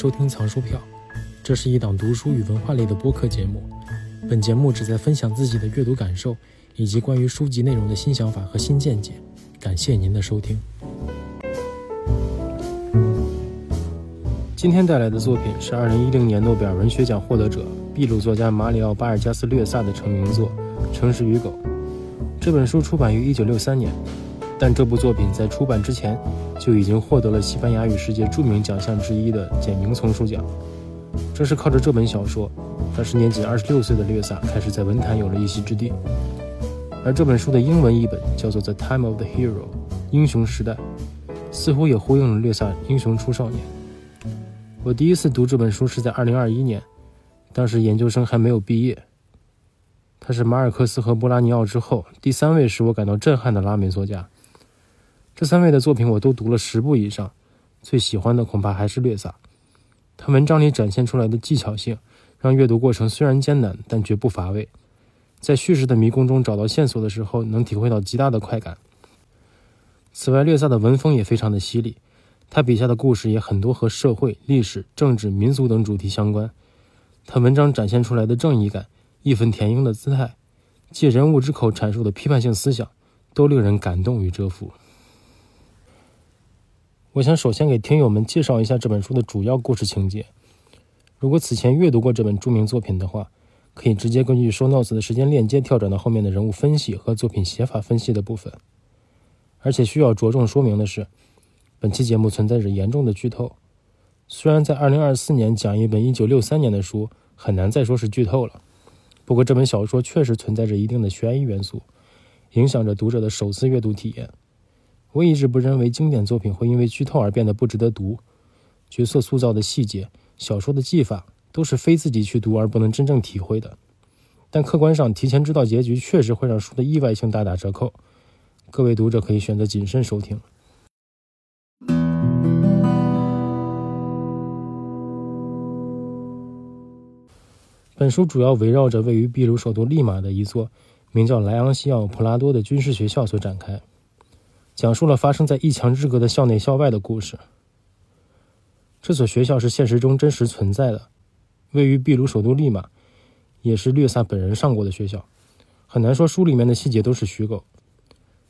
收听藏书票，这是一档读书与文化类的播客节目。本节目旨在分享自己的阅读感受，以及关于书籍内容的新想法和新见解。感谢您的收听。今天带来的作品是2010年诺贝尔文学奖获得者、秘鲁作家马里奥·巴尔加斯·略萨的成名作《诚实与狗》。这本书出版于1963年，但这部作品在出版之前就已经获得了西班牙语世界著名奖项之一的简明丛书奖。正是靠着这本小说，当时年仅26岁的略萨开始在文坛有了一席之地。而这本书的英文译本叫做《The Time of the Hero》，英雄时代，似乎也呼应了略萨英雄出少年。我第一次读这本书是在2021年，当时研究生还没有毕业。他是马尔克斯和波拉尼奥之后第三位使我感到震撼的拉美作家。这三位的作品我都读了十部以上，最喜欢的恐怕还是略萨。他文章里展现出来的技巧性，让阅读过程虽然艰难，但绝不乏味。在叙事的迷宫中找到线索的时候，能体会到极大的快感。此外，略萨的文风也非常的犀利，他笔下的故事也很多和社会、历史、政治、民俗等主题相关。他文章展现出来的正义感。义愤填膺的姿态，借人物之口阐述的批判性思想，都令人感动与折服。我想首先给听友们介绍一下这本书的主要故事情节。如果此前阅读过这本著名作品的话，可以直接根据 show notes 的时间链接跳转到后面的人物分析和作品写法分析的部分。而且需要着重说明的是，本期节目存在着严重的剧透。虽然在2024年讲一本1963年的书，很难再说是剧透了。不过，这本小说确实存在着一定的悬疑元素，影响着读者的首次阅读体验。我一直不认为经典作品会因为剧透而变得不值得读。角色塑造的细节、小说的技法，都是非自己去读而不能真正体会的。但客观上，提前知道结局确实会让书的意外性大打折扣。各位读者可以选择谨慎收听。本书主要围绕着位于秘鲁首都利马的一座名叫莱昂西奥·普拉多的军事学校所展开，讲述了发生在一墙之隔的校内校外的故事。这所学校是现实中真实存在的，位于秘鲁首都利马，也是略萨本人上过的学校。很难说书里面的细节都是虚构。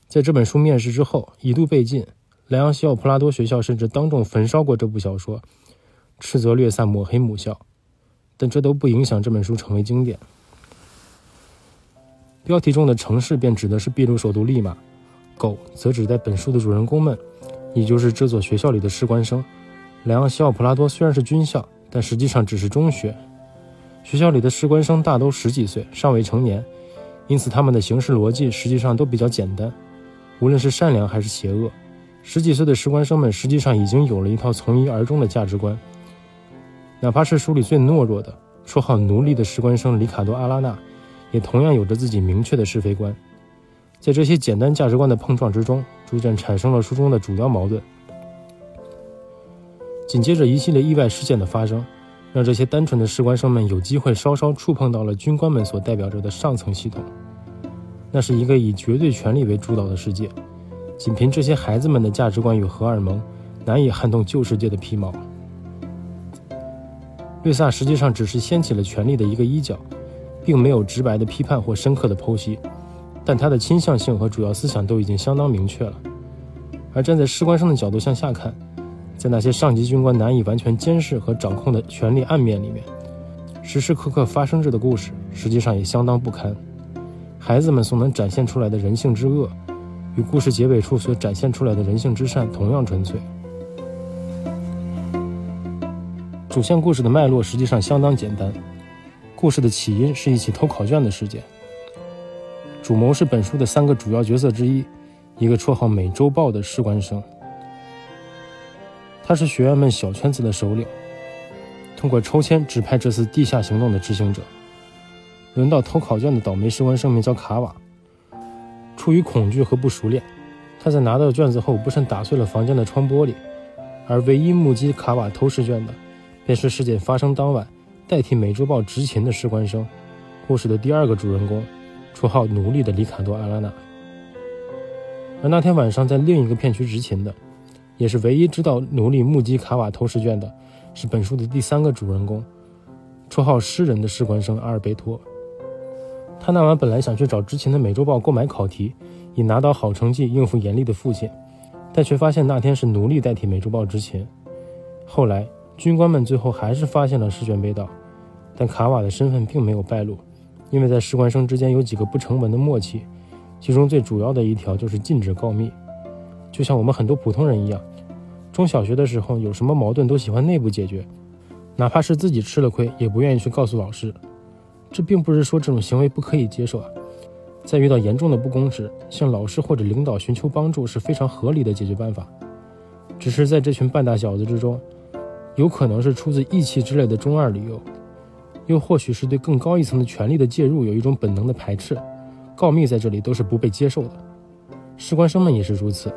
在这本书面世之后，一度被禁，莱昂西奥·普拉多学校甚至当众焚烧过这部小说，斥责略萨抹黑母校。但这都不影响这本书成为经典。标题中的城市便指的是秘鲁首都利马，狗则指代本书的主人公们，也就是这所学校里的士官生。莱昂西奥普拉多虽然是军校，但实际上只是中学。学校里的士官生大都十几岁，尚未成年，因此他们的行事逻辑实际上都比较简单。无论是善良还是邪恶，十几岁的士官生们实际上已经有了一套从一而终的价值观。哪怕是书里最懦弱的、绰号“奴隶”的士官生里卡多·阿拉纳，也同样有着自己明确的是非观。在这些简单价值观的碰撞之中，逐渐产生了书中的主要矛盾。紧接着，一系列意外事件的发生，让这些单纯的士官生们有机会稍稍触碰到了军官们所代表着的上层系统。那是一个以绝对权力为主导的世界，仅凭这些孩子们的价值观与荷尔蒙，难以撼动旧世界的皮毛。略萨实际上只是掀起了权力的一个衣角，并没有直白的批判或深刻的剖析，但他的倾向性和主要思想都已经相当明确了。而站在士官生的角度向下看，在那些上级军官难以完全监视和掌控的权力暗面里面，时时刻刻发生着的故事，实际上也相当不堪。孩子们所能展现出来的人性之恶，与故事结尾处所展现出来的人性之善同样纯粹。主线故事的脉络实际上相当简单。故事的起因是一起偷考卷的事件。主谋是本书的三个主要角色之一，一个绰号“美洲豹”的士官生。他是学员们小圈子的首领，通过抽签指派这次地下行动的执行者。轮到偷考卷的倒霉士官生名叫卡瓦。出于恐惧和不熟练，他在拿到卷子后不慎打碎了房间的窗玻璃，而唯一目击卡瓦偷试卷的。便是事件发生当晚代替美洲豹执勤的士官生，故事的第二个主人公，绰号“奴隶”的里卡多·阿拉纳。而那天晚上在另一个片区执勤的，也是唯一知道奴隶目击卡瓦偷试卷的，是本书的第三个主人公，绰号诗人的士官生阿尔贝托。他那晚本来想去找之前的《美洲豹》购买考题，以拿到好成绩应付严厉的父亲，但却发现那天是奴隶代替《美洲豹》执勤。后来，军官们最后还是发现了试卷被盗，但卡瓦的身份并没有败露，因为在士官生之间有几个不成文的默契，其中最主要的一条就是禁止告密。就像我们很多普通人一样，中小学的时候有什么矛盾都喜欢内部解决，哪怕是自己吃了亏，也不愿意去告诉老师。这并不是说这种行为不可以接受啊，在遇到严重的不公时，向老师或者领导寻求帮助是非常合理的解决办法。只是在这群半大小子之中，有可能是出自义气之类的中二理由，又或许是对更高一层的权力的介入有一种本能的排斥，告密在这里都是不被接受的。士官生们也是如此。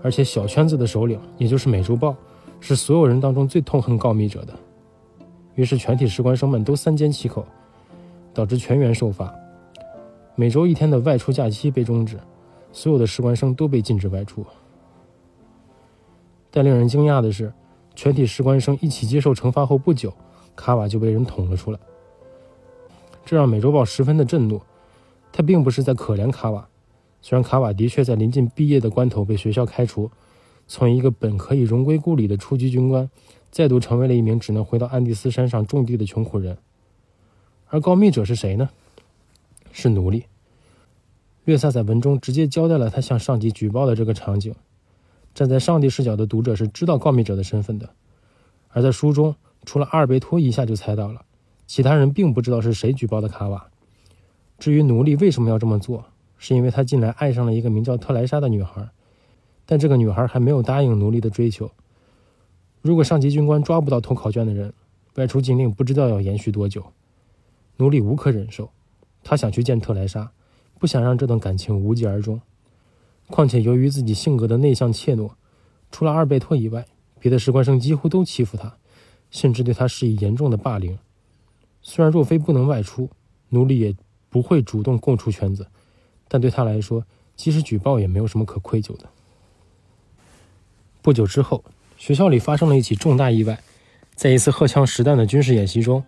而且小圈子的首领，也就是美洲豹，是所有人当中最痛恨告密者的。于是全体士官生们都三缄其口，导致全员受罚。每周一天的外出假期被终止，所有的士官生都被禁止外出。但令人惊讶的是，全体士官生一起接受惩罚后不久，卡瓦就被人捅了出来。这让美洲豹十分的震怒，他并不是在可怜卡瓦。虽然卡瓦的确在临近毕业的关头被学校开除，从一个本可以荣归故里的初级军官，再度成为了一名只能回到安第斯山上种地的穷苦人。而告密者是谁呢？是奴隶。略萨在文中直接交代了他向上级举报的这个场景。站在上帝视角的读者是知道告密者的身份的，而在书中，除了阿尔贝托一下就猜到了，其他人并不知道是谁举报的卡瓦。至于奴隶为什么要这么做？是因为他近来爱上了一个名叫特莱莎的女孩，但这个女孩还没有答应奴隶的追求。如果上级军官抓不到偷考卷的人，外出禁令不知道要延续多久。奴隶无可忍受，他想去见特莱莎，不想让这段感情无疾而终。况且由于自己性格的内向怯懦，除了阿尔贝托以外，别的士官生几乎都欺负他，甚至对他施以严重的霸凌。虽然若非不能外出，奴隶也不会主动供出圈子。但对他来说，即使举报也没有什么可愧疚的。不久之后，学校里发生了一起重大意外，在一次荷枪实弹的军事演习中，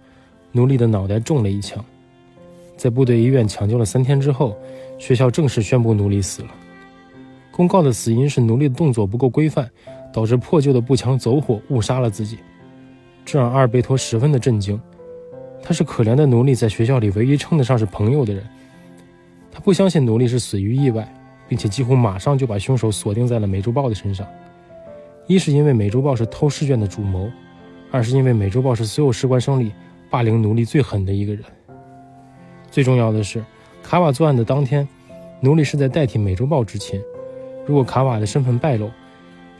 奴隶的脑袋中了一枪。在部队医院抢救了三天之后，学校正式宣布奴隶死了。公告的死因是奴隶的动作不够规范，导致破旧的步枪走火误杀了自己。这让阿尔贝托十分的震惊。他是可怜的奴隶在学校里唯一称得上是朋友的人。他不相信奴隶是死于意外，并且几乎马上就把凶手锁定在了美洲豹的身上。一是因为美洲豹是偷试卷的主谋，二是因为美洲豹是所有士官生里霸凌奴隶最狠的一个人。最重要的是，卡瓦作案的当天，奴隶是在代替美洲豹执勤。如果卡瓦的身份败露，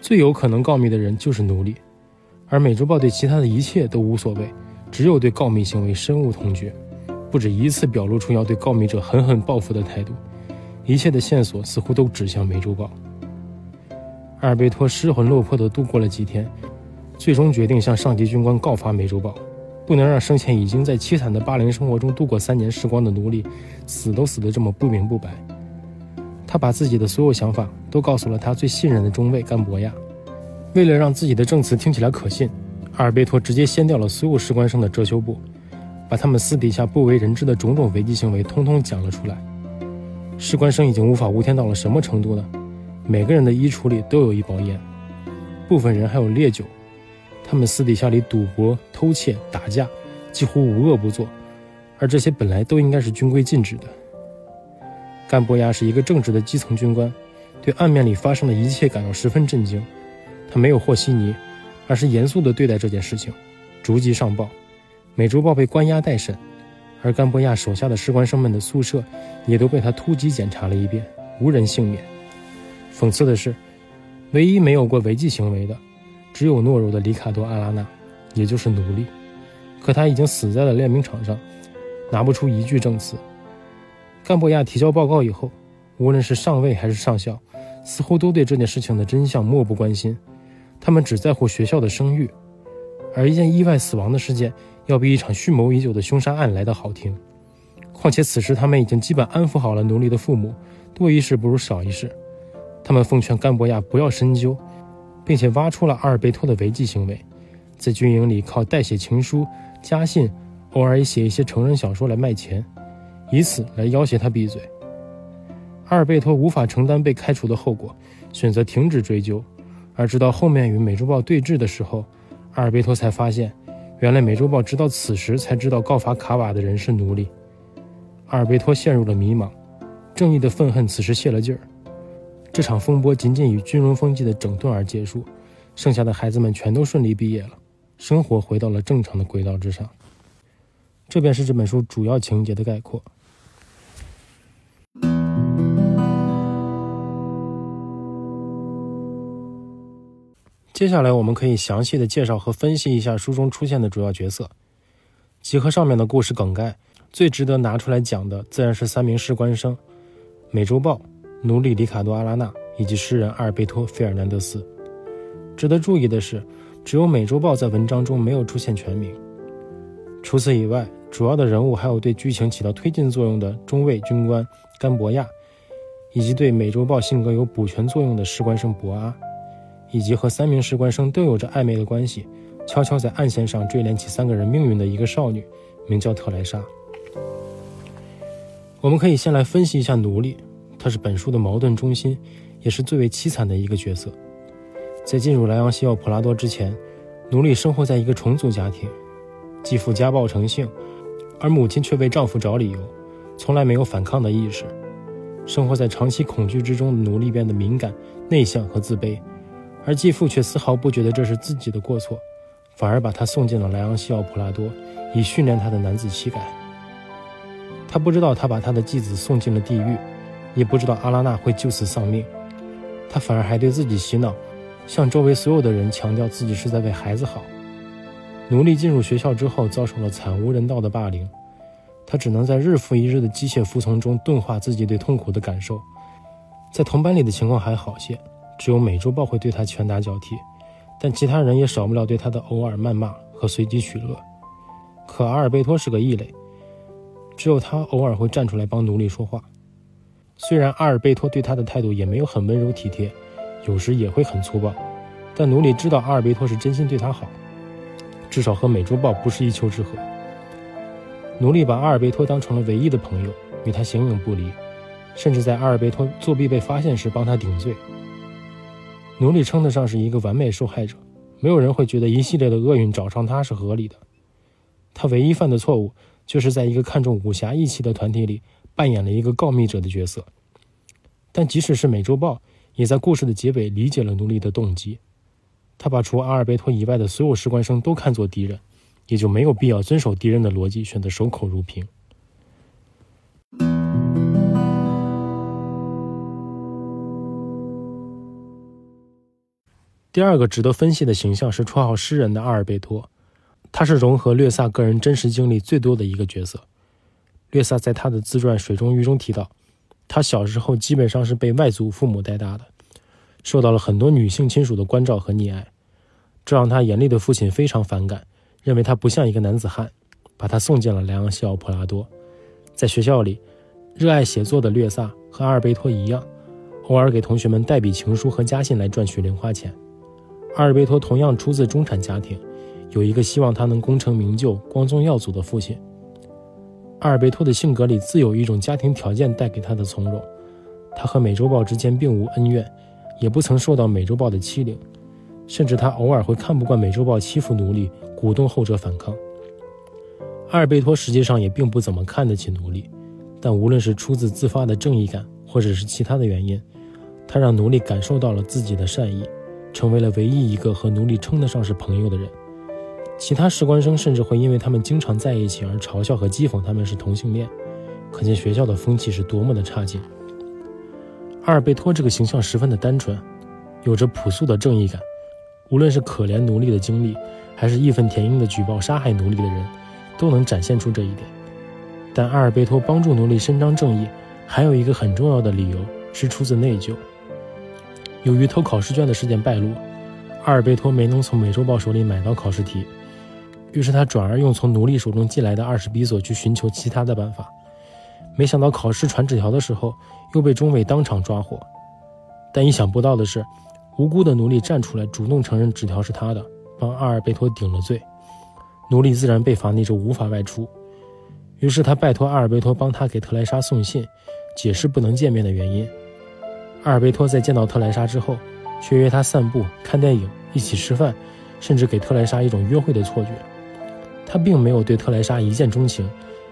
最有可能告密的人就是奴隶，而美洲豹对其他的一切都无所谓，只有对告密行为深恶痛绝。不止一次表露出要对告密者狠狠报复的态度，一切的线索似乎都指向美洲豹。阿尔贝托失魂落魄地度过了几天，最终决定向上级军官告发美洲豹，不能让生前已经在凄惨的巴林生活中度过三年时光的奴隶死都死得这么不明不白。他把自己的所有想法都告诉了他最信任的中尉甘博亚。为了让自己的证词听起来可信，阿尔贝托直接掀掉了所有士官生的遮羞布。把他们私底下不为人知的种种违纪行为通通讲了出来。士官生已经无法无天到了什么程度呢？每个人的衣橱里都有一包烟，部分人还有烈酒。他们私底下里赌博、偷窃、打架，几乎无恶不作。而这些本来都应该是军规禁止的。甘博亚是一个正直的基层军官，对暗面里发生的一切感到十分震惊。他没有和稀泥，而是严肃地对待这件事情，逐级上报。美洲豹被关押待审，而甘博亚手下的士官生们的宿舍也都被他突击检查了一遍，无人幸免。讽刺的是，唯一没有过违纪行为的，只有懦弱的里卡多·阿拉纳，也就是奴隶。可他已经死在了练兵场上，拿不出一句证词。甘博亚提交报告以后，无论是上尉还是上校，似乎都对这件事情的真相漠不关心，他们只在乎学校的声誉。而一件意外死亡的事件，要比一场蓄谋已久的凶杀案来得好听。况且此时他们已经基本安抚好了奴隶的父母，多一事不如少一事。他们奉劝甘博亚不要深究，并且挖出了阿尔贝托的违纪行为，在军营里靠代写情书、家信，偶尔也写一些成人小说来卖钱，以此来要挟他闭嘴。阿尔贝托无法承担被开除的后果，选择停止追究。而直到后面与美洲豹对峙的时候，阿尔贝托才发现，原来美洲豹直到此时才知道告发卡瓦的人是奴隶。阿尔贝托陷入了迷茫，正义的愤恨此时泄了劲儿。这场风波仅仅与军容风纪的整顿而结束，剩下的孩子们全都顺利毕业了，生活回到了正常的轨道之上。这便是这本书主要情节的概括。接下来，我们可以详细的介绍和分析一下书中出现的主要角色。集合上面的故事梗概，最值得拿出来讲的，自然是三名士官生：美洲豹、奴隶里卡多·阿拉纳以及诗人阿尔贝托·费尔南德斯。值得注意的是，只有美洲豹在文章中没有出现全名。除此以外，主要的人物还有对剧情起到推进作用的中尉军官甘博亚，以及对美洲豹性格有补全作用的士官生博阿。以及和三名士官生都有着暧昧的关系，悄悄在暗线上追连起三个人命运的一个少女，名叫特莱莎。我们可以先来分析一下奴隶，他是本书的矛盾中心，也是最为凄惨的一个角色。在进入莱昂西奥普拉多之前，奴隶生活在一个重组家庭，继父家暴成性，而母亲却为丈夫找理由，从来没有反抗的意识。生活在长期恐惧之中的奴隶变得敏感、内向和自卑。而继父却丝毫不觉得这是自己的过错，反而把他送进了莱昂西奥普拉多，以训练他的男子气概。他不知道他把他的继子送进了地狱，也不知道阿拉娜会就此丧命。他反而还对自己洗脑，向周围所有的人强调自己是在为孩子好。奴隶进入学校之后，遭受了惨无人道的霸凌，他只能在日复一日的机械服从中钝化自己对痛苦的感受。在同班里的情况还好些。只有美洲豹会对他拳打脚踢，但其他人也少不了对他的偶尔谩骂和随机取乐。可阿尔贝托是个异类，只有他偶尔会站出来帮奴隶说话。虽然阿尔贝托对他的态度也没有很温柔体贴，有时也会很粗暴，但奴隶知道阿尔贝托是真心对他好，至少和美洲豹不是一丘之貉。奴隶把阿尔贝托当成了唯一的朋友，与他形影不离，甚至在阿尔贝托作弊被发现时帮他顶罪。奴隶称得上是一个完美受害者，没有人会觉得一系列的厄运找上他是合理的。他唯一犯的错误，就是在一个看重武侠义气的团体里扮演了一个告密者的角色。但即使是美洲豹，也在故事的结尾理解了奴隶的动机。他把除阿尔贝托以外的所有士官生都看作敌人，也就没有必要遵守敌人的逻辑，选择守口如瓶。第二个值得分析的形象是绰号诗人的阿尔贝托，他是融合略萨个人真实经历最多的一个角色。略萨在他的自传《水中鱼》中提到，他小时候基本上是被外祖父母带大的，受到了很多女性亲属的关照和溺爱，这让他严厉的父亲非常反感，认为他不像一个男子汉，把他送进了莱昂西奥普拉多。在学校里，热爱写作的略萨和阿尔贝托一样，偶尔给同学们代笔情书和家信来赚取零花钱。阿尔贝托同样出自中产家庭，有一个希望他能功成名就、光宗耀祖的父亲。阿尔贝托的性格里自有一种家庭条件带给他的从容。他和美洲豹之间并无恩怨，也不曾受到美洲豹的欺凌，甚至他偶尔会看不惯美洲豹欺负奴隶，鼓动后者反抗。阿尔贝托实际上也并不怎么看得起奴隶，但无论是出自自发的正义感，或者是其他的原因，他让奴隶感受到了自己的善意。成为了唯一一个和奴隶称得上是朋友的人，其他士官生甚至会因为他们经常在一起而嘲笑和讥讽他们是同性恋，可见学校的风气是多么的差劲。阿尔贝托这个形象十分的单纯，有着朴素的正义感，无论是可怜奴隶的经历，还是义愤填膺的举报杀害奴隶的人，都能展现出这一点。但阿尔贝托帮助奴隶伸张正义，还有一个很重要的理由是出自内疚。由于偷考试卷的事件败露，阿尔贝托没能从美洲豹手里买到考试题，于是他转而用从奴隶手中借来的二十比索去寻求其他的办法。没想到考试传纸条的时候，又被中尉当场抓获。但意想不到的是，无辜的奴隶站出来主动承认纸条是他的，帮阿尔贝托顶了罪，奴隶自然被罚那周无法外出。于是他拜托阿尔贝托帮他给特莱莎送信，解释不能见面的原因。阿尔贝托在见到特莱莎之后，却约她散步、看电影、一起吃饭，甚至给特莱莎一种约会的错觉。他并没有对特莱莎一见钟情，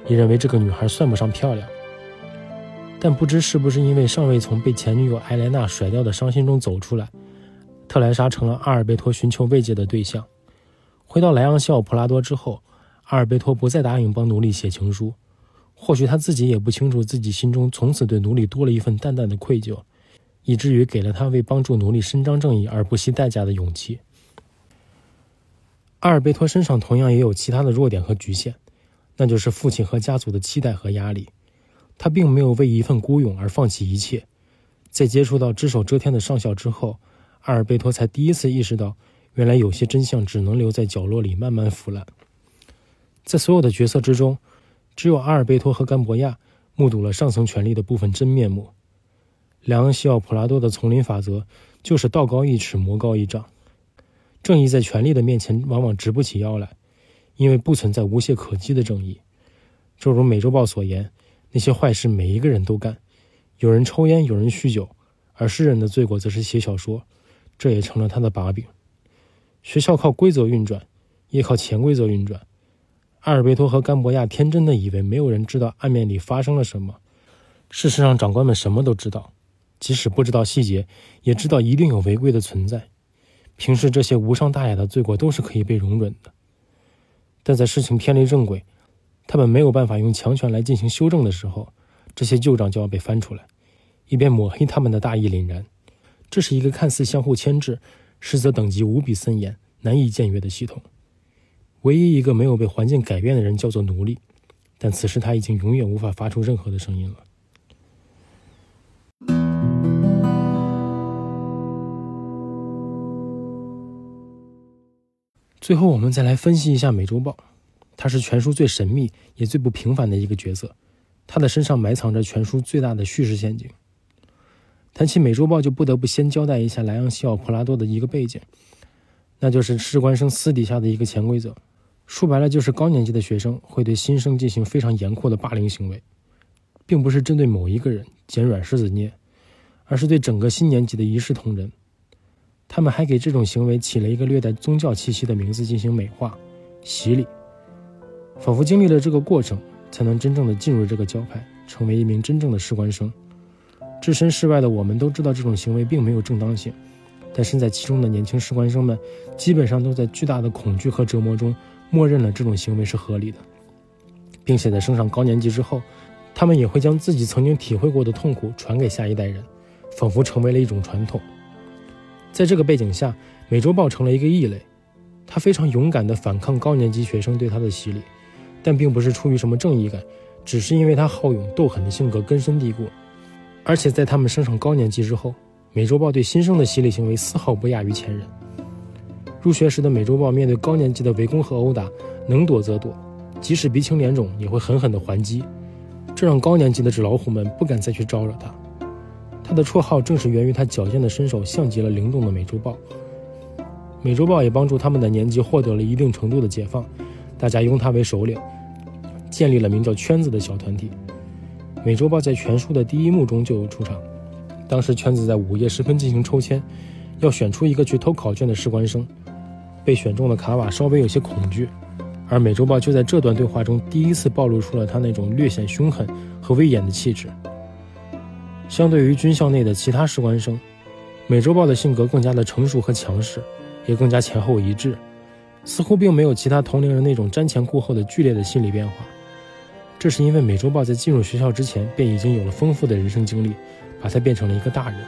也认为这个女孩算不上漂亮。但不知是不是因为尚未从被前女友艾莲娜甩掉的伤心中走出来，特莱莎成了阿尔贝托寻求慰藉的对象。回到莱昂西奥普拉多之后。阿尔贝托不再答应帮奴隶写情书，或许他自己也不清楚，自己心中从此对奴隶多了一份淡淡的愧疚，以至于给了他为帮助奴隶伸张正义而不惜代价的勇气。阿尔贝托身上同样也有其他的弱点和局限，那就是父亲和家族的期待和压力。他并没有为一份孤勇而放弃一切。在接触到只手遮天的上校之后，阿尔贝托才第一次意识到，原来有些真相只能留在角落里慢慢腐烂。在所有的角色之中，只有阿尔贝托和甘博亚目睹了上层权力的部分真面目。莱昂西奥普拉多的丛林法则就是道高一尺，魔高一丈。正义在权力的面前往往直不起腰来，因为不存在无懈可击的正义。正如《美洲豹》所言，那些坏事每一个人都干，有人抽烟，有人酗酒，而诗人的罪过则是写小说，这也成了他的把柄。学校靠规则运转，也靠潜规则运转。阿尔贝托和甘博亚天真的以为没有人知道暗面里发生了什么。事实上，长官们什么都知道，即使不知道细节，也知道一定有违规的存在。平时这些无伤大雅的罪过都是可以被容忍的，但在事情偏离正轨，他们没有办法用强权来进行修正的时候，这些旧账就要被翻出来，以便抹黑他们的大义凛然。这是一个看似相互牵制，实则等级无比森严、难以僭越的系统。唯一一个没有被环境改变的人叫做奴隶，但此时他已经永远无法发出任何的声音了。最后，我们再来分析一下美洲豹，它是全书最神秘也最不平凡的一个角色，它的身上埋藏着全书最大的叙事陷阱。谈起美洲豹，就不得不先交代一下莱昂西奥普拉多的一个背景，那就是士官生私底下的一个潜规则。说白了，就是高年级的学生会对新生进行非常严酷的霸凌行为，并不是针对某一个人捡软柿子捏，而是对整个新年级的一视同仁。他们还给这种行为起了一个略带宗教气息的名字进行美化、洗礼，仿佛经历了这个过程，才能真正的进入这个教派，成为一名真正的士官生。置身事外的我们都知道这种行为并没有正当性，但身在其中的年轻士官生们基本上都在巨大的恐惧和折磨中。默认了这种行为是合理的，并且在升上高年级之后，他们也会将自己曾经体会过的痛苦传给下一代人，仿佛成为了一种传统。在这个背景下，美洲豹成了一个异类，他非常勇敢地反抗高年级学生对他的洗礼，但并不是出于什么正义感，只是因为他好勇斗狠的性格根深蒂固。而且在他们升上高年级之后，美洲豹对新生的洗礼行为丝毫不亚于前人。入学时的美洲豹面对高年级的围攻和殴打，能躲则躲，即使鼻青脸肿也会狠狠地还击，这让高年级的纸老虎们不敢再去招惹他。他的绰号正是源于他矫健的身手，像极了灵动的美洲豹。美洲豹也帮助他们的年级获得了一定程度的解放，大家拥他为首领，建立了名叫“圈子”的小团体。美洲豹在全书的第一幕中就有出场，当时圈子在午夜时分进行抽签，要选出一个去偷考卷的士官生。被选中的卡瓦稍微有些恐惧，而美洲豹就在这段对话中第一次暴露出了他那种略显凶狠和威严的气质。相对于军校内的其他士官生，美洲豹的性格更加的成熟和强势，也更加前后一致，似乎并没有其他同龄人那种瞻前顾后的剧烈的心理变化。这是因为美洲豹在进入学校之前便已经有了丰富的人生经历，把他变成了一个大人。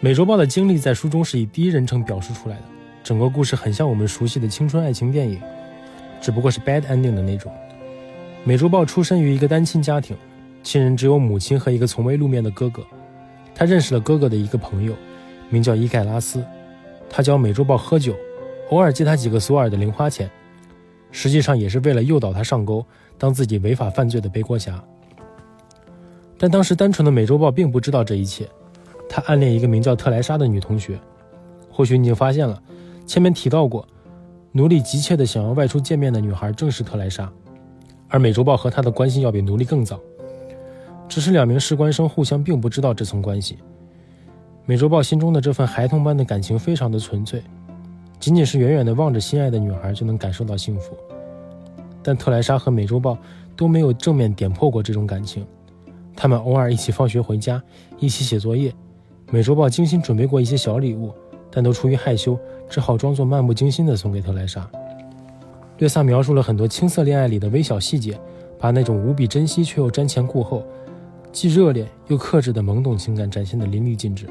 美洲豹的经历在书中是以第一人称表述出来的，整个故事很像我们熟悉的青春爱情电影，只不过是 bad ending 的那种。美洲豹出身于一个单亲家庭，亲人只有母亲和一个从未露面的哥哥。他认识了哥哥的一个朋友，名叫伊盖拉斯，他教美洲豹喝酒，偶尔借他几个索尔的零花钱，实际上也是为了诱导他上钩，当自己违法犯罪的背锅侠。但当时单纯的美洲豹并不知道这一切。他暗恋一个名叫特莱莎的女同学，或许你已经发现了，前面提到过，奴隶急切地想要外出见面的女孩正是特莱莎，而美洲豹和她的关系要比奴隶更早。只是两名士官生互相并不知道这层关系。美洲豹心中的这份孩童般的感情非常的纯粹，仅仅是远远地望着心爱的女孩就能感受到幸福。但特莱莎和美洲豹都没有正面点破过这种感情。他们偶尔一起放学回家，一起写作业。美洲豹精心准备过一些小礼物，但都出于害羞，只好装作漫不经心地送给特莱莎。略萨描述了很多青涩恋爱里的微小细节，把那种无比珍惜却又瞻前顾后，既热烈又克制的懵懂情感展现得淋漓尽致。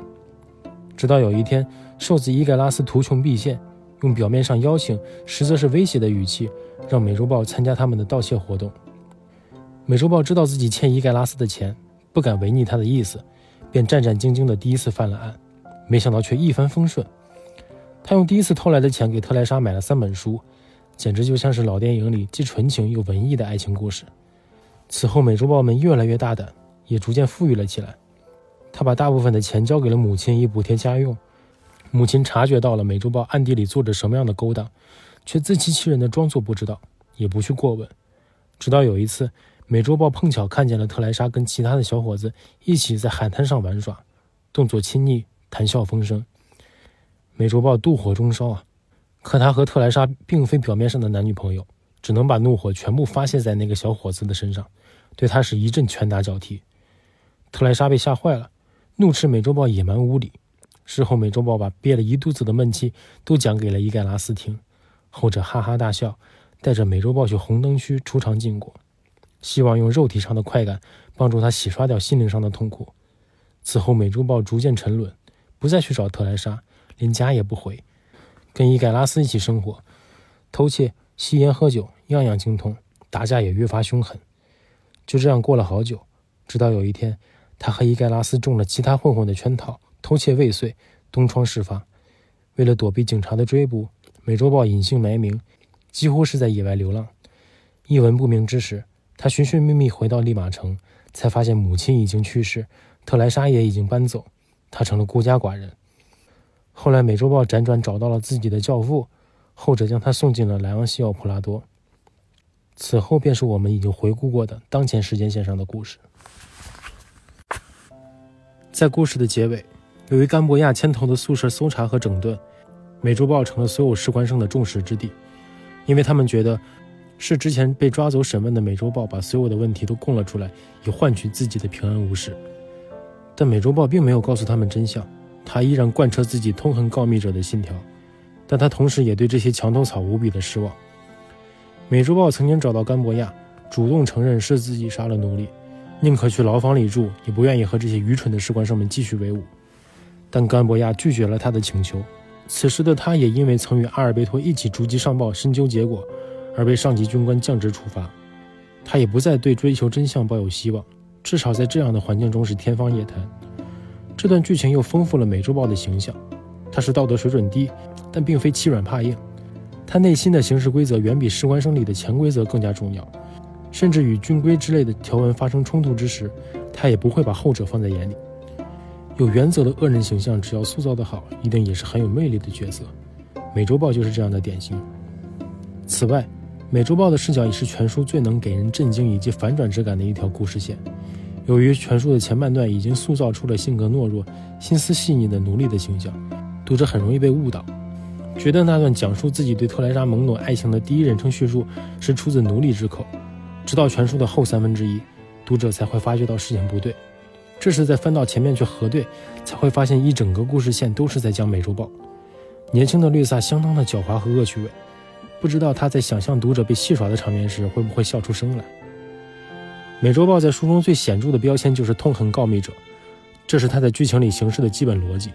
直到有一天，瘦子伊盖拉斯图穷匕现，用表面上邀请，实则是威胁的语气，让美洲豹参加他们的盗窃活动。美洲豹知道自己欠伊盖拉斯的钱，不敢违逆他的意思，便战战兢兢地第一次犯了案，没想到却一帆风顺。他用第一次偷来的钱给特莱莎买了三本书，简直就像是老电影里既纯情又文艺的爱情故事。此后，美洲豹们越来越大胆，也逐渐富裕了起来。他把大部分的钱交给了母亲以补贴家用。母亲察觉到了美洲豹暗地里做着什么样的勾当，却自欺欺人的装作不知道，也不去过问。直到有一次，美洲豹碰巧看见了特莱莎跟其他的小伙子一起在海滩上玩耍，动作亲昵，谈笑风生。美洲豹妒火中烧啊！可他和特莱莎并非表面上的男女朋友，只能把怒火全部发泄在那个小伙子的身上，对他是一阵拳打脚踢。特莱莎被吓坏了。怒斥美洲豹野蛮无理。事后，美洲豹把憋了一肚子的闷气都讲给了伊盖拉斯听，后者哈哈大笑，带着美洲豹去红灯区出尝禁果，希望用肉体上的快感帮助他洗刷掉心灵上的痛苦。此后，美洲豹逐渐沉沦，不再去找特莱莎，连家也不回，跟伊盖拉斯一起生活，偷窃、吸烟、喝酒，样样精通，打架也越发凶狠。就这样过了好久，直到有一天。他和伊盖拉斯中了其他混混的圈套，偷窃未遂，东窗事发。为了躲避警察的追捕，美洲豹隐姓埋名，几乎是在野外流浪。一文不名之时，他寻寻觅觅回到利马城，才发现母亲已经去世，特莱莎也已经搬走，他成了孤家寡人。后来，美洲豹辗转找到了自己的教父，后者将他送进了莱昂西奥普拉多。此后便是我们已经回顾过的当前时间线上的故事。在故事的结尾，由于甘博亚牵头的宿舍搜查和整顿，美洲豹成了所有士官生的众矢之的，因为他们觉得是之前被抓走审问的美洲豹把所有的问题都供了出来，以换取自己的平安无事。但美洲豹并没有告诉他们真相，他依然贯彻自己痛恨告密者的信条，但他同时也对这些墙头草无比的失望。美洲豹曾经找到甘博亚，主动承认是自己杀了奴隶。宁可去牢房里住，也不愿意和这些愚蠢的士官生们继续为伍。但甘博亚拒绝了他的请求。此时的他也因为曾与阿尔贝托一起逐级上报、深究结果，而被上级军官降职处罚。他也不再对追求真相抱有希望，至少在这样的环境中是天方夜谭。这段剧情又丰富了美洲豹的形象。他是道德水准低，但并非欺软怕硬。他内心的行事规则远比士官生里的潜规则更加重要。甚至与军规之类的条文发生冲突之时，他也不会把后者放在眼里。有原则的恶人形象，只要塑造得好，一定也是很有魅力的角色。美洲豹就是这样的典型。此外，美洲豹的视角也是全书最能给人震惊以及反转之感的一条故事线。由于全书的前半段已经塑造出了性格懦弱、心思细腻的奴隶的形象，读者很容易被误导，觉得那段讲述自己对特莱莎懵懂爱情的第一人称叙述是出自奴隶之口。直到全书的后三分之一，读者才会发觉到事情不对。这时再翻到前面去核对，才会发现一整个故事线都是在讲美洲豹。年轻的绿萨相当的狡猾和恶趣味，不知道他在想象读者被戏耍的场面时会不会笑出声来。美洲豹在书中最显著的标签就是痛恨告密者，这是他在剧情里行事的基本逻辑。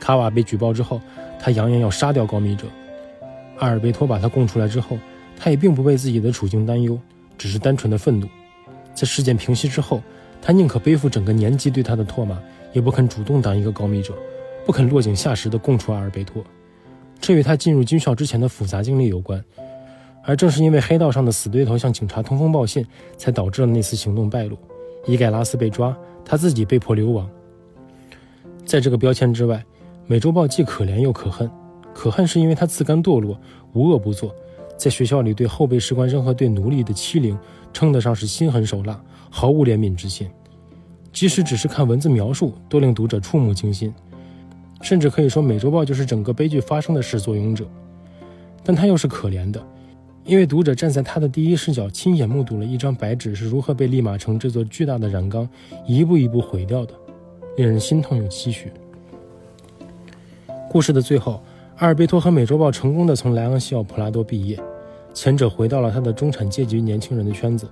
卡瓦被举报之后，他扬言要杀掉告密者。阿尔贝托把他供出来之后。他也并不为自己的处境担忧，只是单纯的愤怒。在事件平息之后，他宁可背负整个年级对他的唾骂，也不肯主动当一个告密者，不肯落井下石的供出阿尔贝托。这与他进入军校之前的复杂经历有关。而正是因为黑道上的死对头向警察通风报信，才导致了那次行动败露。伊盖拉斯被抓，他自己被迫流亡。在这个标签之外，美洲豹既可怜又可恨，可恨是因为他自甘堕落，无恶不作，在学校里对后辈士官生和对奴隶的欺凌，称得上是心狠手辣，毫无怜悯之心。即使只是看文字描述，都令读者触目惊心，甚至可以说《美洲豹》就是整个悲剧发生的始作俑者。但他又是可怜的，因为读者站在他的第一视角，亲眼目睹了一张白纸是如何被利马城这座巨大的染缸一步一步毁掉的，令人心痛又唏嘘。故事的最后，阿尔贝托和美洲豹成功的从莱昂西奥普拉多毕业，前者回到了他的中产阶级年轻人的圈子，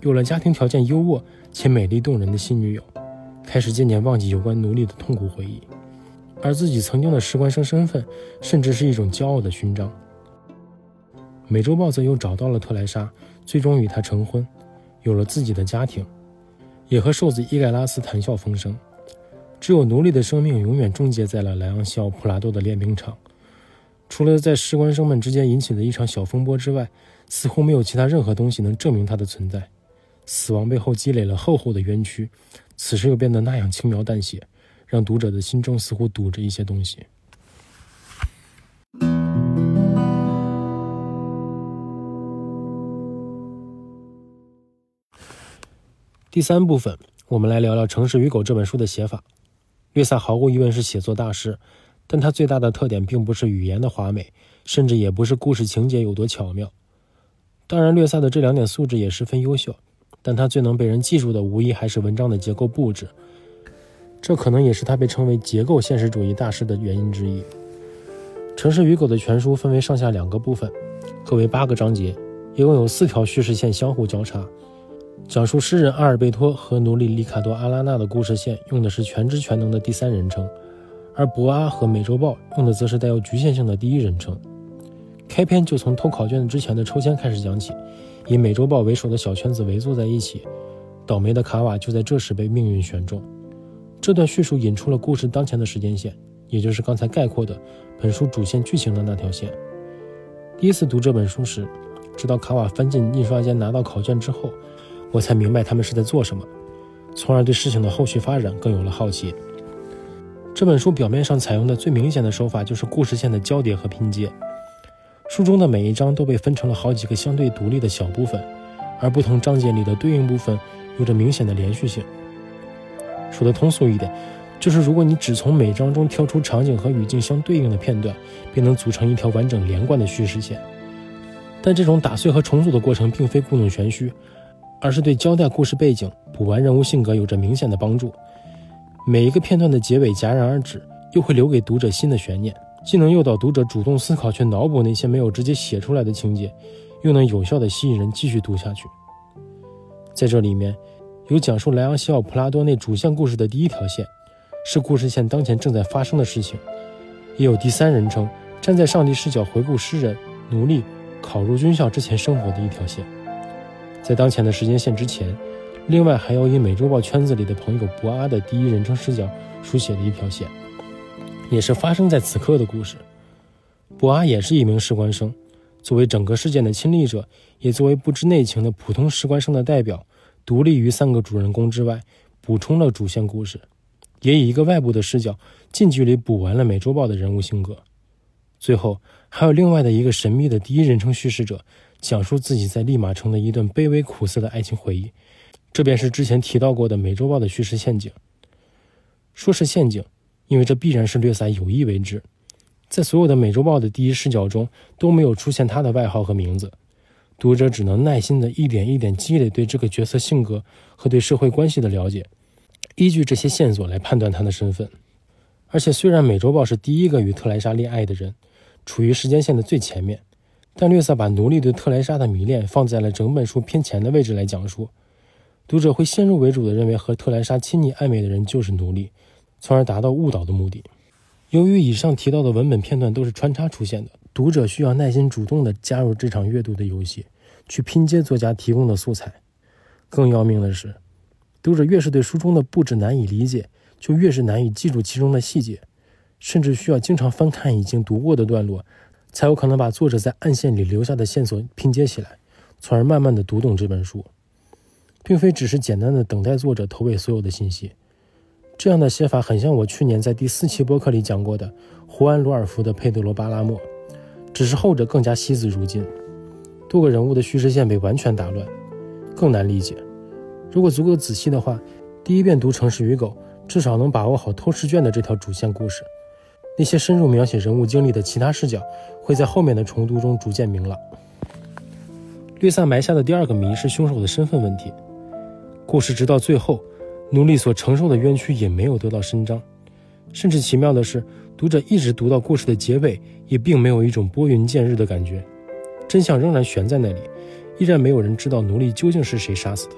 有了家庭条件优渥且美丽动人的新女友，开始渐渐忘记有关奴隶的痛苦回忆，而自己曾经的士官生身份，甚至是一种骄傲的勋章。美洲豹则又找到了特莱莎，最终与她成婚，有了自己的家庭，也和瘦子伊盖拉斯谈笑风生。只有奴隶的生命永远终结在了莱昂西奥普拉多的练兵场。除了在士官生们之间引起的一场小风波之外，似乎没有其他任何东西能证明它的存在。死亡背后积累了厚厚的冤屈，此时又变得那样轻描淡写，让读者的心中似乎堵着一些东西。第三部分，我们来聊聊《城市与狗》这本书的写法。略萨毫无疑问是写作大师，但它最大的特点并不是语言的华美，甚至也不是故事情节有多巧妙。当然，略萨的这两点素质也十分优秀，但他最能被人记住的，无疑还是文章的结构布置。这可能也是他被称为结构现实主义大师的原因之一。《城市与狗》的全书分为上下两个部分，各为八个章节，一共有四条叙事线相互交叉。讲述诗人阿尔贝托和奴隶里卡多·阿拉纳的故事线用的是全知全能的第三人称，而博阿和美洲豹用的则是带有局限性的第一人称。开篇就从偷考卷之前的抽签开始讲起，以美洲豹为首的小圈子围坐在一起，倒霉的卡瓦就在这时被命运选中。这段叙述引出了故事当前的时间线，也就是刚才概括的本书主线剧情的那条线。第一次读这本书时，直到卡瓦翻进印刷间拿到考卷之后。我才明白他们是在做什么，从而对事情的后续发展更有了好奇。这本书表面上采用的最明显的手法就是故事线的交叠和拼接。书中的每一章都被分成了好几个相对独立的小部分，而不同章节里的对应部分有着明显的连续性。说的通俗一点，就是如果你只从每章中挑出场景和语境相对应的片段，便能组成一条完整连贯的叙事线。但这种打碎和重组的过程并非故弄玄虚。而是对交代故事背景、补完人物性格有着明显的帮助。每一个片段的结尾戛然而止，又会留给读者新的悬念，既能诱导读者主动思考，去脑补那些没有直接写出来的情节，又能有效地吸引人继续读下去。在这里面，有讲述莱昂西奥普拉多那主线故事的第一条线，是故事线当前正在发生的事情；也有第三人称站在上帝视角回顾诗人、奴隶考入军校之前生活的一条线。在当前的时间线之前，另外还有以美洲豹圈子里的朋友博阿的第一人称视角书写的一条线，也是发生在此刻的故事。博阿也是一名士官生，作为整个事件的亲历者，也作为不知内情的普通士官生的代表，独立于三个主人公之外，补充了主线故事，也以一个外部的视角，近距离补完了美洲豹的人物性格。最后，还有另外的一个神秘的第一人称叙事者。讲述自己在利马城的一段卑微苦涩的爱情回忆，这便是之前提到过的美洲豹的叙事陷阱。说是陷阱，因为这必然是略萨有意为之。在所有的美洲豹的第一视角中都没有出现他的外号和名字，读者只能耐心的一点一点积累对这个角色性格和对社会关系的了解，依据这些线索来判断他的身份。而且，虽然美洲豹是第一个与特莱莎恋爱的人，处于时间线的最前面。但略萨把奴隶对特莱莎的迷恋放在了整本书偏前的位置来讲述，读者会先入为主的认为和特莱莎亲昵暧昧的人就是奴隶，从而达到误导的目的。由于以上提到的文本片段都是穿插出现的，读者需要耐心主动地加入这场阅读的游戏，去拼接作家提供的素材。更要命的是，读者越是对书中的布置难以理解，就越是难以记住其中的细节，甚至需要经常翻看已经读过的段落。才有可能把作者在暗线里留下的线索拼接起来，从而慢慢的读懂这本书，并非只是简单的等待作者投喂所有的信息。这样的写法很像我去年在第四期播客里讲过的胡安·罗尔夫的佩德罗·巴拉莫，只是后者更加惜字如金，多个人物的叙事线被完全打乱，更难理解。如果足够仔细的话，第一遍读《城市与狗》，至少能把握好偷试卷的这条主线故事。那些深入描写人物经历的其他视角，会在后面的重读中逐渐明朗。略萨埋下的第二个谜是凶手的身份问题。故事直到最后，奴隶所承受的冤屈也没有得到伸张，甚至奇妙的是，读者一直读到故事的结尾，也并没有一种拨云见日的感觉。真相仍然悬在那里，依然没有人知道奴隶究竟是谁杀死的。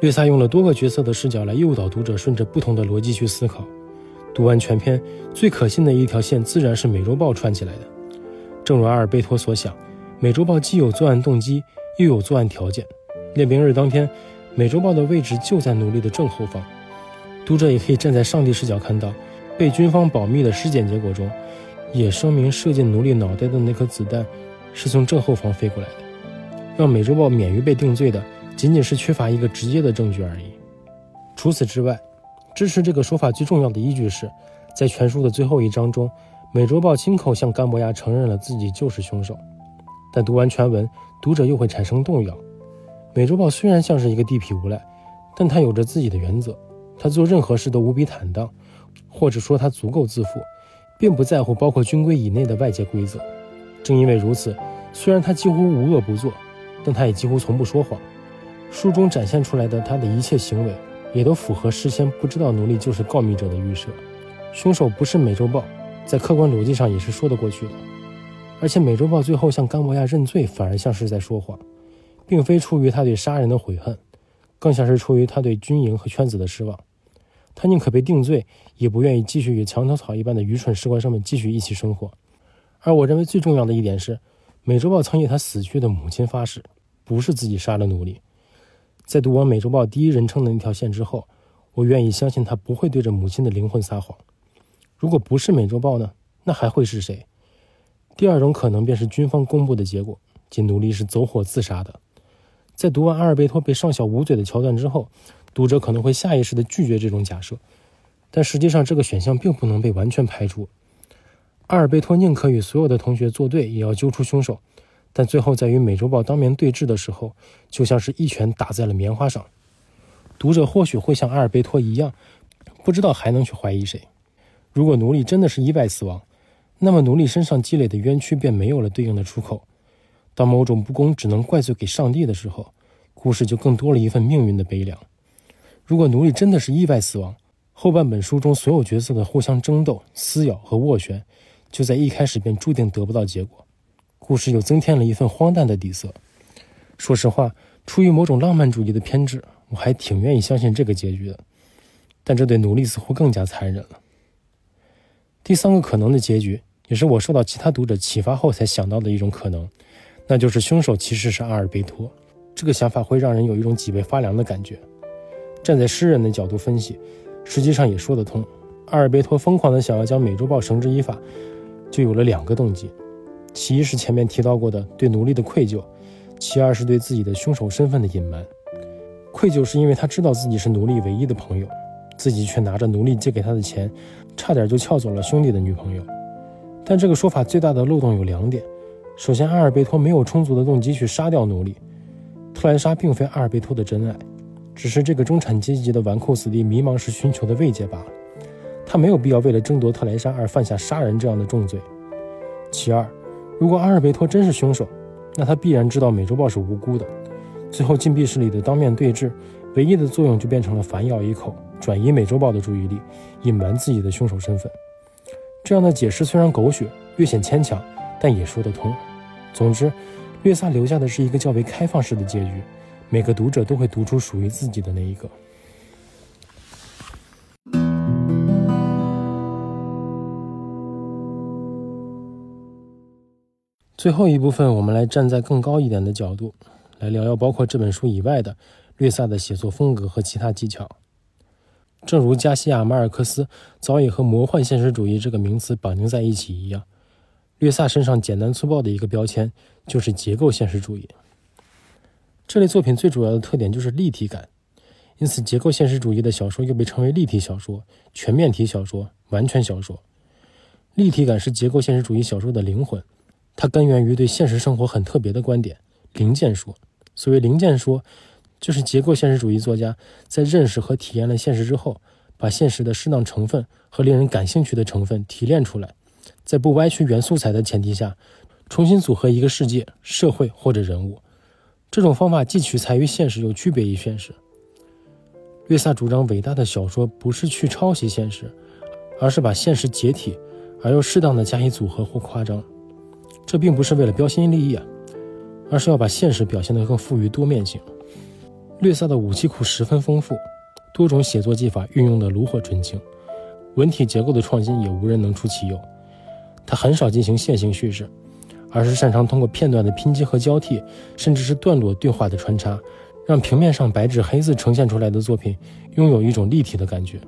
略萨用了多个角色的视角来诱导读者顺着不同的逻辑去思考。读完全篇，最可信的一条线自然是美洲豹串起来的。正如阿尔贝托所想，美洲豹既有作案动机，又有作案条件。练兵日当天，美洲豹的位置就在奴隶的正后方。读者也可以站在上帝视角看到，被军方保密的尸检结果中，也声明射进奴隶脑袋的那颗子弹是从正后方飞过来的。让美洲豹免于被定罪的，仅仅是缺乏一个直接的证据而已。除此之外，支持这个说法最重要的依据是，在全书的最后一章中，美洲豹亲口向甘博亚承认了自己就是凶手。但读完全文，读者又会产生动摇。美洲豹虽然像是一个地痞无赖，但他有着自己的原则，他做任何事都无比坦荡，或者说他足够自负，并不在乎包括军规以内的外界规则。正因为如此，虽然他几乎无恶不作，但他也几乎从不说谎。书中展现出来的他的一切行为。也都符合事先不知道奴隶就是告密者的预设。凶手不是美洲豹，在客观逻辑上也是说得过去的。而且美洲豹最后向甘博亚认罪，反而像是在说谎，并非出于他对杀人的悔恨，更像是出于他对军营和圈子的失望。他宁可被定罪，也不愿意继续与墙头草一般的愚蠢士官生们继续一起生活。而我认为最重要的一点是，美洲豹曾以他死去的母亲发誓，不是自己杀了奴隶。在读完美洲豹第一人称的那条线之后，我愿意相信他不会对着母亲的灵魂撒谎。如果不是美洲豹呢？那还会是谁？第二种可能便是军方公布的结果，即奴隶是走火自杀的。在读完阿尔贝托被上校捂嘴的桥段之后，读者可能会下意识地拒绝这种假设，但实际上这个选项并不能被完全排除。阿尔贝托宁可与所有的同学作对，也要揪出凶手。但最后在与美洲豹当面对峙的时候，就像是一拳打在了棉花上。读者或许会像阿尔贝托一样，不知道还能去怀疑谁。如果奴隶真的是意外死亡，那么奴隶身上积累的冤屈便没有了对应的出口。当某种不公只能怪罪给上帝的时候，故事就更多了一份命运的悲凉。如果奴隶真的是意外死亡，后半本书中所有角色的互相争斗、撕咬和斡旋，就在一开始便注定得不到结果。故事又增添了一份荒诞的底色。说实话，出于某种浪漫主义的偏执，我还挺愿意相信这个结局的。但这对奴隶似乎更加残忍了。第三个可能的结局，也是我受到其他读者启发后才想到的一种可能，那就是凶手其实是阿尔贝托。这个想法会让人有一种脊背发凉的感觉。站在诗人的角度分析，实际上也说得通。阿尔贝托疯狂地想要将美洲豹绳之以法，就有了两个动机。其一是前面提到过的对奴隶的愧疚，其二是对自己的凶手身份的隐瞒。愧疚是因为他知道自己是奴隶唯一的朋友，自己却拿着奴隶借给他的钱，差点就撬走了兄弟的女朋友。但这个说法最大的漏洞有两点：首先，阿尔贝托没有充足的动机去杀掉奴隶，特莱莎并非阿尔贝托的真爱，只是这个中产阶级的纨绔子弟迷茫时寻求的慰藉罢了。他没有必要为了争夺特莱莎而犯下杀人这样的重罪。其二。如果阿尔贝托真是凶手，那他必然知道美洲豹是无辜的。最后禁闭室里的当面对质，唯一的作用就变成了反咬一口，转移美洲豹的注意力，隐瞒自己的凶手身份。这样的解释虽然狗血，略显牵强，但也说得通。总之，略萨留下的是一个较为开放式的结局，每个读者都会读出属于自己的那一个。最后一部分，我们来站在更高一点的角度，来聊聊包括这本书以外的略萨的写作风格和其他技巧。正如加西亚·马尔克斯早已和魔幻现实主义这个名词绑定在一起一样，约萨身上简单粗暴的一个标签就是结构现实主义。这类作品最主要的特点就是立体感，因此结构现实主义的小说又被称为立体小说、全面体小说、完全小说。立体感是结构现实主义小说的灵魂，它根源于对现实生活很特别的观点——零件说。所谓零件说，就是结构现实主义作家在认识和体验了现实之后，把现实的适当成分和令人感兴趣的成分提炼出来，在不歪曲原素材的前提下，重新组合一个世界、社会或者人物。这种方法既取材于现实，又区别于现实。略萨主张，伟大的小说不是去抄袭现实，而是把现实解体，而又适当的加以组合或夸张。这并不是为了标新立异啊，而是要把现实表现得更富于多面性。略萨的武器库十分丰富，多种写作技法运用的炉火纯青，文体结构的创新也无人能出其右。他很少进行线性叙事，而是擅长通过片段的拼接和交替，甚至是段落对话的穿插。让平面上白纸黑字呈现出来的作品拥有一种立体的感觉。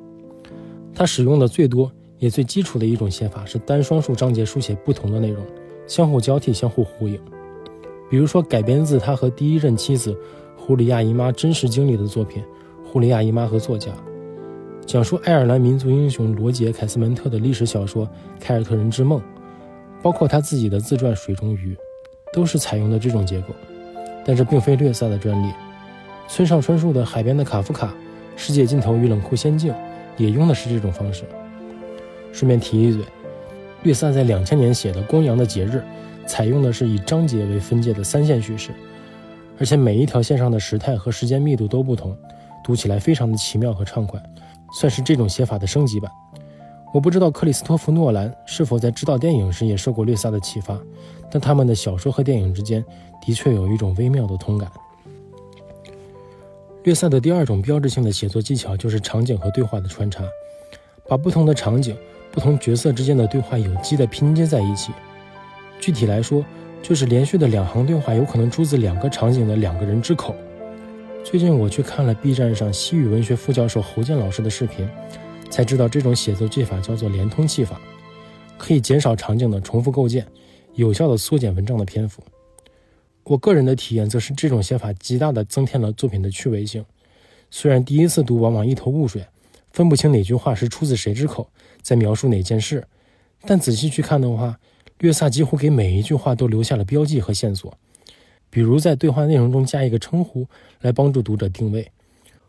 他使用的最多也最基础的一种写法是单双数章节书写不同的内容，相互交替、相互呼应。比如说，改编自他和第一任妻子胡里亚姨妈真实经历的作品《胡里亚姨妈和作家》，讲述爱尔兰民族英雄罗杰·凯斯门特的历史小说《凯尔特人之梦》，包括他自己的自传《水中鱼》，都是采用的这种结构。但这并非略萨的专利。村上春树的《海边的卡夫卡》《世界尽头与冷酷仙境》也用的是这种方式。顺便提一嘴，略萨在两千年写的《公羊的节日》采用的是以章节为分界的三线叙事，而且每一条线上的时态和时间密度都不同，读起来非常的奇妙和畅快，算是这种写法的升级版。我不知道克里斯托弗·诺兰是否在指导电影时也受过略萨的启发，但他们的小说和电影之间的确有一种微妙的通感。略萨的第二种标志性的写作技巧就是场景和对话的穿插，把不同的场景、不同角色之间的对话有机地拼接在一起。具体来说，就是连续的两行对话有可能出自两个场景的两个人之口。最近我去看了 B 站上西语文学副教授侯健老师的视频，才知道这种写作技法叫做连通技法，可以减少场景的重复构建，有效地缩减文章的篇幅。我个人的体验则是，这种写法极大地增添了作品的趣味性。虽然第一次读往往一头雾水，分不清哪句话是出自谁之口，在描述哪件事，但仔细去看的话，略萨几乎给每一句话都留下了标记和线索。比如在对话内容中加一个称呼来帮助读者定位，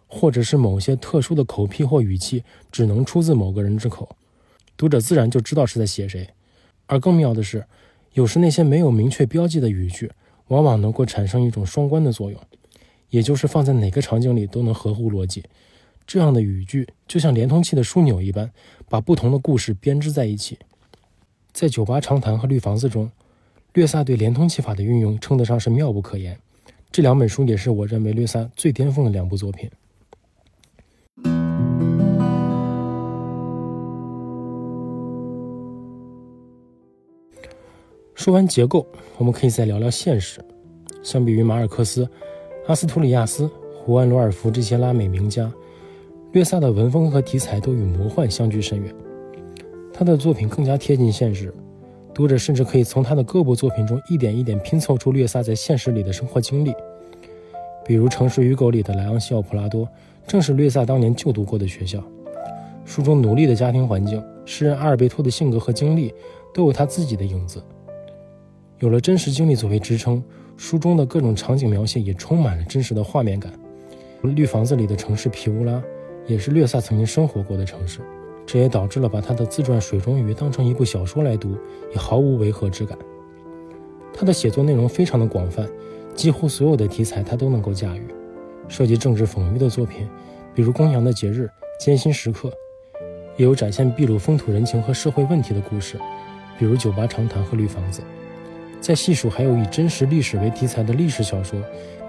或者是某些特殊的口癖或语气只能出自某个人之口，读者自然就知道是在写谁。而更妙的是，有时那些没有明确标记的语句。往往能够产生一种双关的作用，也就是放在哪个场景里都能合乎逻辑。这样的语句就像连通器的枢纽一般，把不同的故事编织在一起。在《酒吧长谈》和《绿房子》中，略萨对连通器法的运用称得上是妙不可言。这两本书也是我认为略萨最巅峰的两部作品。说完结构，我们可以再聊聊现实。相比于马尔克斯、阿斯图里亚斯、胡安·罗尔夫这些拉美名家，略萨的文风和题材都与魔幻相距甚远。他的作品更加贴近现实，读者甚至可以从他的各部作品中一点一点拼凑出略萨在现实里的生活经历。比如《城市与狗》里的莱昂西奥·普拉多，正是略萨当年就读过的学校。书中奴隶的家庭环境、诗人阿尔贝托的性格和经历，都有他自己的影子。有了真实经历作为支撑，书中的各种场景描写也充满了真实的画面感。绿房子里的城市皮乌拉，也是略萨曾经生活过的城市，这也导致了把他的自传《水中鱼》当成一部小说来读，也毫无违和之感。他的写作内容非常的广泛，几乎所有的题材他都能够驾驭。涉及政治讽喻的作品，比如《公羊的节日》《艰辛时刻》，也有展现秘鲁风土人情和社会问题的故事，比如《酒吧长谈》和《绿房子》。再细数，还有以真实历史为题材的历史小说，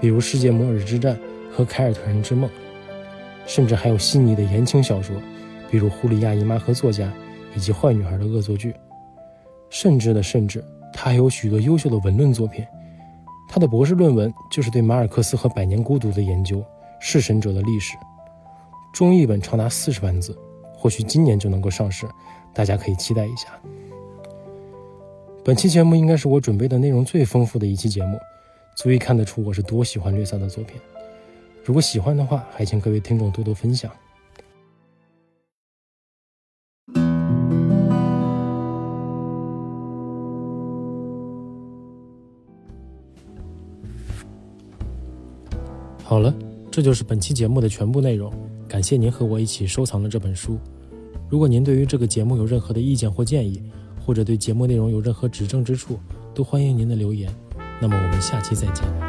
比如《世界末日之战》和《凯尔特人之梦》，甚至还有细腻的言情小说，比如《胡里亚姨妈和作家》以及《坏女孩的恶作剧》。甚至的甚至，他还有许多优秀的文论作品。他的博士论文就是对马尔克斯和《百年孤独》的研究，《弑神者的历史》，中译本长达四十万字，或许今年就能够上市，大家可以期待一下。本期节目应该是我准备的内容最丰富的一期节目，足以看得出我是多喜欢略萨的作品。如果喜欢的话，还请各位听众多多分享。这就是本期节目的全部内容。感谢您和我一起收藏了这本书。如果您对于这个节目有任何的意见或建议，或者对节目内容有任何指正之处，都欢迎您的留言。那么我们下期再见。